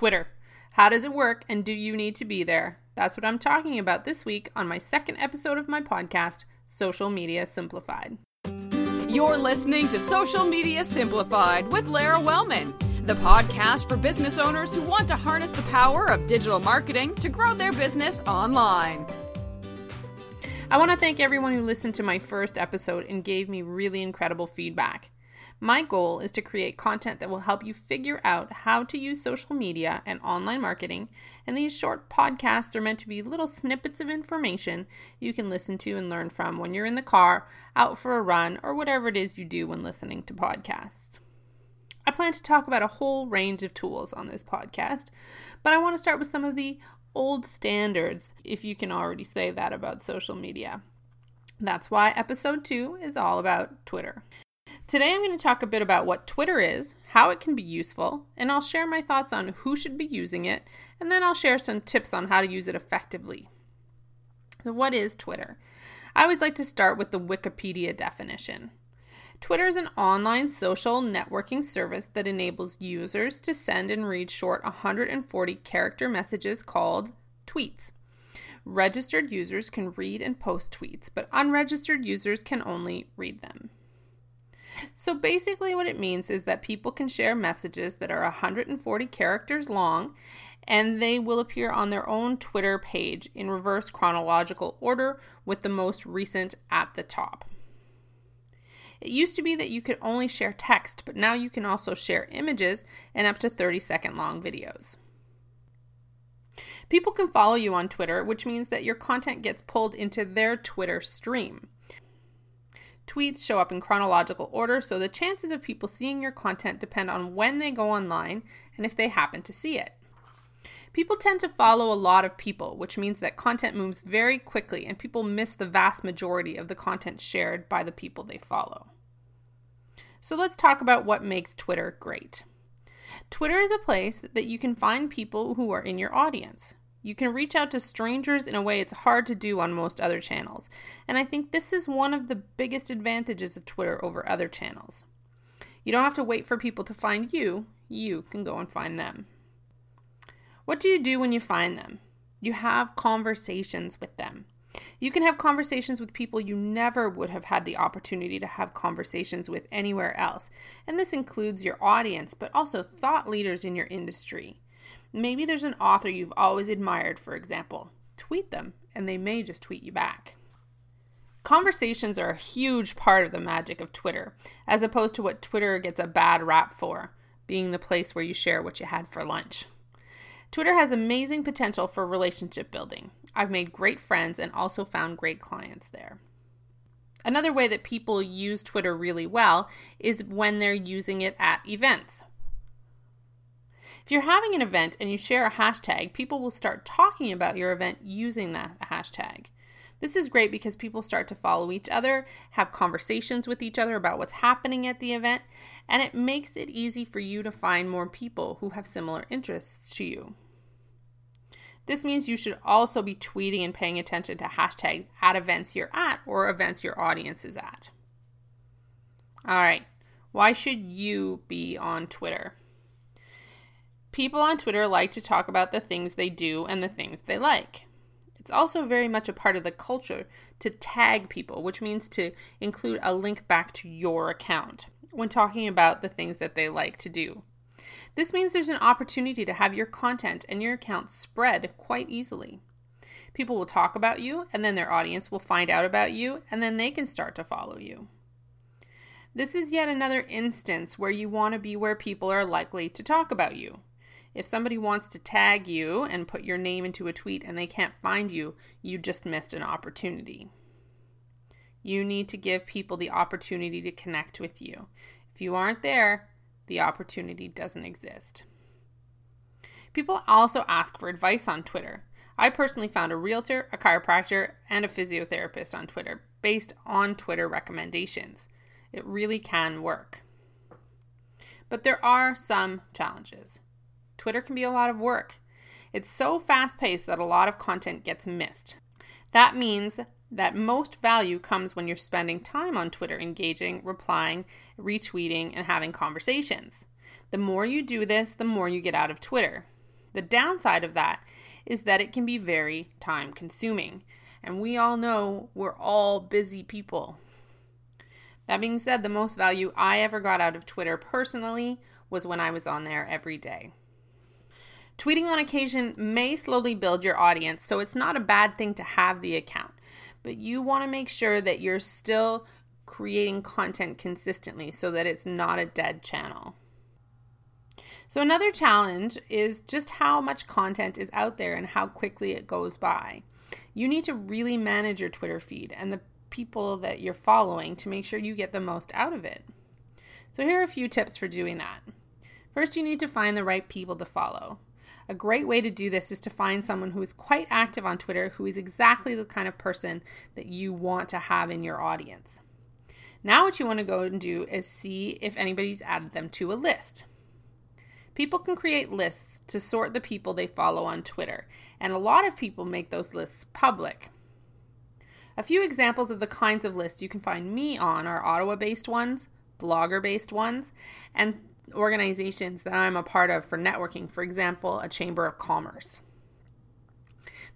Twitter. How does it work and do you need to be there? That's what I'm talking about this week on my second episode of my podcast, Social Media Simplified. You're listening to Social Media Simplified with Lara Wellman, the podcast for business owners who want to harness the power of digital marketing to grow their business online. I want to thank everyone who listened to my first episode and gave me really incredible feedback. My goal is to create content that will help you figure out how to use social media and online marketing, and these short podcasts are meant to be little snippets of information you can listen to and learn from when you're in the car, out for a run, or whatever it is you do when listening to podcasts. I plan to talk about a whole range of tools on this podcast, but I want to start with some of the old standards, if you can already say that about social media. That's why episode two is all about Twitter. Today, I'm going to talk a bit about what Twitter is, how it can be useful, and I'll share my thoughts on who should be using it, and then I'll share some tips on how to use it effectively. So, what is Twitter? I always like to start with the Wikipedia definition. Twitter is an online social networking service that enables users to send and read short 140 character messages called tweets. Registered users can read and post tweets, but unregistered users can only read them. So basically, what it means is that people can share messages that are 140 characters long and they will appear on their own Twitter page in reverse chronological order with the most recent at the top. It used to be that you could only share text, but now you can also share images and up to 30 second long videos. People can follow you on Twitter, which means that your content gets pulled into their Twitter stream. Tweets show up in chronological order, so the chances of people seeing your content depend on when they go online and if they happen to see it. People tend to follow a lot of people, which means that content moves very quickly and people miss the vast majority of the content shared by the people they follow. So let's talk about what makes Twitter great. Twitter is a place that you can find people who are in your audience. You can reach out to strangers in a way it's hard to do on most other channels. And I think this is one of the biggest advantages of Twitter over other channels. You don't have to wait for people to find you, you can go and find them. What do you do when you find them? You have conversations with them. You can have conversations with people you never would have had the opportunity to have conversations with anywhere else. And this includes your audience, but also thought leaders in your industry. Maybe there's an author you've always admired, for example. Tweet them, and they may just tweet you back. Conversations are a huge part of the magic of Twitter, as opposed to what Twitter gets a bad rap for, being the place where you share what you had for lunch. Twitter has amazing potential for relationship building. I've made great friends and also found great clients there. Another way that people use Twitter really well is when they're using it at events. If you're having an event and you share a hashtag, people will start talking about your event using that hashtag. This is great because people start to follow each other, have conversations with each other about what's happening at the event, and it makes it easy for you to find more people who have similar interests to you. This means you should also be tweeting and paying attention to hashtags at events you're at or events your audience is at. All right, why should you be on Twitter? People on Twitter like to talk about the things they do and the things they like. It's also very much a part of the culture to tag people, which means to include a link back to your account when talking about the things that they like to do. This means there's an opportunity to have your content and your account spread quite easily. People will talk about you, and then their audience will find out about you, and then they can start to follow you. This is yet another instance where you want to be where people are likely to talk about you. If somebody wants to tag you and put your name into a tweet and they can't find you, you just missed an opportunity. You need to give people the opportunity to connect with you. If you aren't there, the opportunity doesn't exist. People also ask for advice on Twitter. I personally found a realtor, a chiropractor, and a physiotherapist on Twitter based on Twitter recommendations. It really can work. But there are some challenges. Twitter can be a lot of work. It's so fast paced that a lot of content gets missed. That means that most value comes when you're spending time on Twitter engaging, replying, retweeting, and having conversations. The more you do this, the more you get out of Twitter. The downside of that is that it can be very time consuming. And we all know we're all busy people. That being said, the most value I ever got out of Twitter personally was when I was on there every day. Tweeting on occasion may slowly build your audience, so it's not a bad thing to have the account, but you want to make sure that you're still creating content consistently so that it's not a dead channel. So, another challenge is just how much content is out there and how quickly it goes by. You need to really manage your Twitter feed and the people that you're following to make sure you get the most out of it. So, here are a few tips for doing that. First, you need to find the right people to follow. A great way to do this is to find someone who is quite active on Twitter who is exactly the kind of person that you want to have in your audience. Now, what you want to go and do is see if anybody's added them to a list. People can create lists to sort the people they follow on Twitter, and a lot of people make those lists public. A few examples of the kinds of lists you can find me on are Ottawa based ones, blogger based ones, and organizations that I'm a part of for networking, for example, a Chamber of Commerce.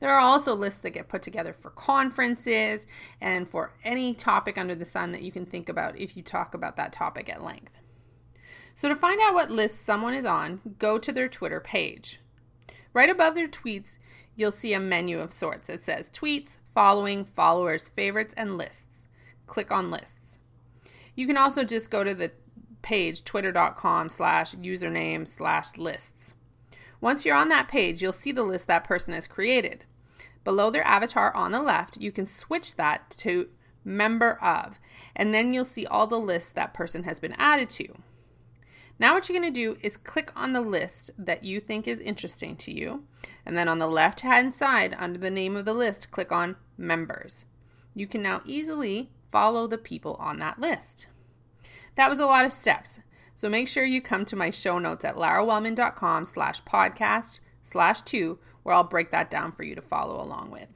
There are also lists that get put together for conferences and for any topic under the sun that you can think about if you talk about that topic at length. So, to find out what list someone is on, go to their Twitter page. Right above their tweets, you'll see a menu of sorts. It says tweets, following, followers, favorites, and lists. Click on lists. You can also just go to the page twitter.com slash username slash lists. Once you're on that page, you'll see the list that person has created. Below their avatar on the left, you can switch that to member of, and then you'll see all the lists that person has been added to. Now, what you're going to do is click on the list that you think is interesting to you, and then on the left hand side, under the name of the list, click on Members. You can now easily follow the people on that list. That was a lot of steps. So make sure you come to my show notes at larawellman.com slash podcast slash two, where I'll break that down for you to follow along with.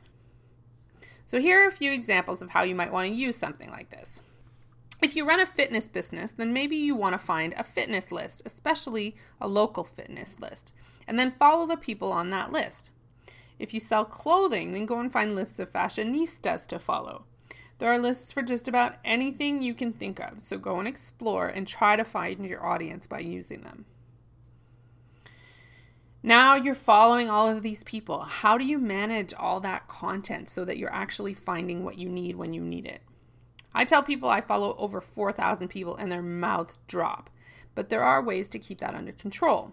So here are a few examples of how you might want to use something like this. If you run a fitness business, then maybe you want to find a fitness list, especially a local fitness list, and then follow the people on that list. If you sell clothing, then go and find lists of fashionistas to follow. There are lists for just about anything you can think of, so go and explore and try to find your audience by using them. Now you're following all of these people. How do you manage all that content so that you're actually finding what you need when you need it? I tell people I follow over 4,000 people and their mouths drop, but there are ways to keep that under control.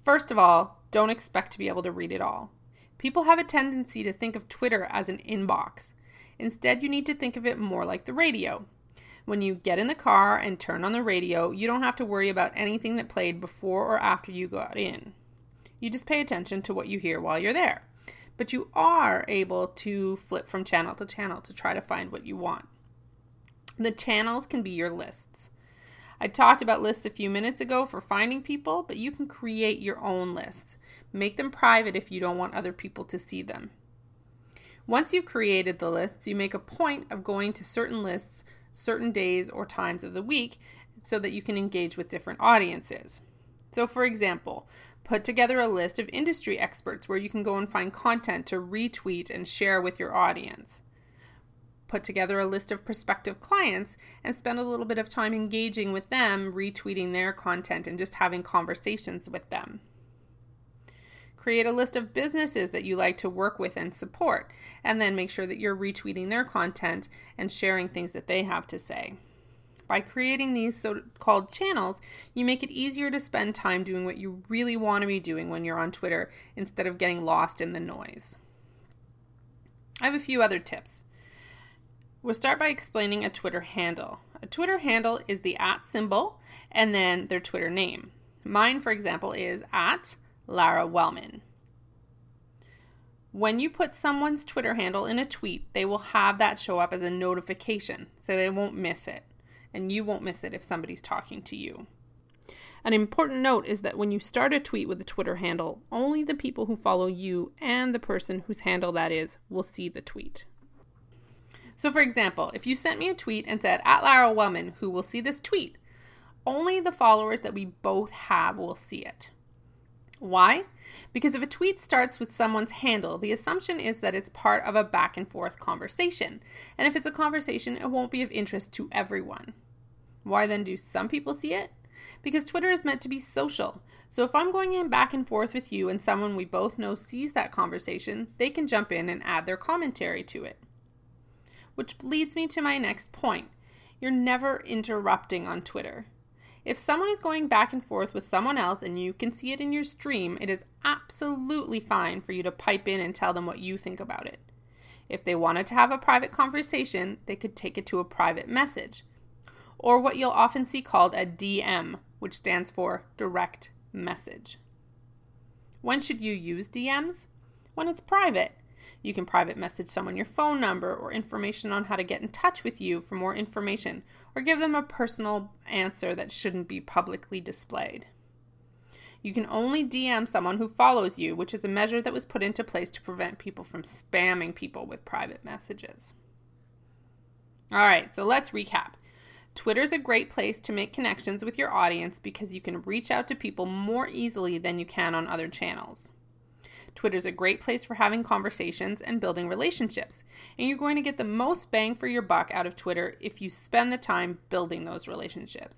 First of all, don't expect to be able to read it all. People have a tendency to think of Twitter as an inbox. Instead, you need to think of it more like the radio. When you get in the car and turn on the radio, you don't have to worry about anything that played before or after you got in. You just pay attention to what you hear while you're there. But you are able to flip from channel to channel to try to find what you want. The channels can be your lists. I talked about lists a few minutes ago for finding people, but you can create your own lists. Make them private if you don't want other people to see them. Once you've created the lists, you make a point of going to certain lists certain days or times of the week so that you can engage with different audiences. So, for example, put together a list of industry experts where you can go and find content to retweet and share with your audience. Put together a list of prospective clients and spend a little bit of time engaging with them, retweeting their content, and just having conversations with them. Create a list of businesses that you like to work with and support, and then make sure that you're retweeting their content and sharing things that they have to say. By creating these so called channels, you make it easier to spend time doing what you really want to be doing when you're on Twitter instead of getting lost in the noise. I have a few other tips. We'll start by explaining a Twitter handle. A Twitter handle is the at symbol and then their Twitter name. Mine, for example, is at Lara Wellman. When you put someone's Twitter handle in a tweet, they will have that show up as a notification, so they won't miss it. And you won't miss it if somebody's talking to you. An important note is that when you start a tweet with a Twitter handle, only the people who follow you and the person whose handle that is will see the tweet. So, for example, if you sent me a tweet and said, at Lara Wellman, who will see this tweet, only the followers that we both have will see it. Why? Because if a tweet starts with someone's handle, the assumption is that it's part of a back and forth conversation. And if it's a conversation, it won't be of interest to everyone. Why then do some people see it? Because Twitter is meant to be social. So if I'm going in back and forth with you and someone we both know sees that conversation, they can jump in and add their commentary to it. Which leads me to my next point. You're never interrupting on Twitter. If someone is going back and forth with someone else and you can see it in your stream, it is absolutely fine for you to pipe in and tell them what you think about it. If they wanted to have a private conversation, they could take it to a private message, or what you'll often see called a DM, which stands for direct message. When should you use DMs? When it's private. You can private message someone your phone number or information on how to get in touch with you for more information, or give them a personal answer that shouldn't be publicly displayed. You can only DM someone who follows you, which is a measure that was put into place to prevent people from spamming people with private messages. All right, so let's recap. Twitter's a great place to make connections with your audience because you can reach out to people more easily than you can on other channels. Twitter's a great place for having conversations and building relationships, and you're going to get the most bang for your buck out of Twitter if you spend the time building those relationships.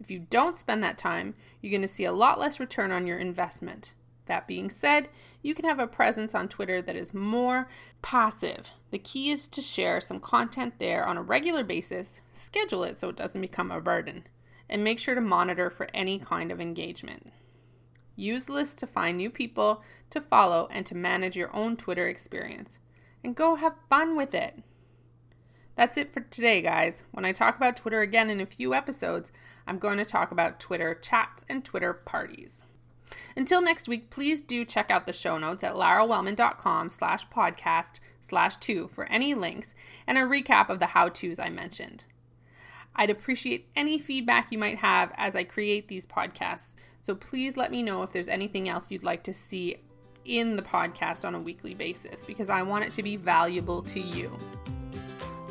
If you don't spend that time, you're going to see a lot less return on your investment. That being said, you can have a presence on Twitter that is more passive. The key is to share some content there on a regular basis, schedule it so it doesn't become a burden, and make sure to monitor for any kind of engagement. Use lists to find new people to follow and to manage your own Twitter experience. And go have fun with it. That's it for today, guys. When I talk about Twitter again in a few episodes, I'm going to talk about Twitter chats and Twitter parties. Until next week, please do check out the show notes at larawellman.com slash podcast slash two for any links and a recap of the how-tos I mentioned. I'd appreciate any feedback you might have as I create these podcasts. So please let me know if there's anything else you'd like to see in the podcast on a weekly basis because I want it to be valuable to you.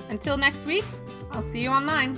Until next week, I'll see you online.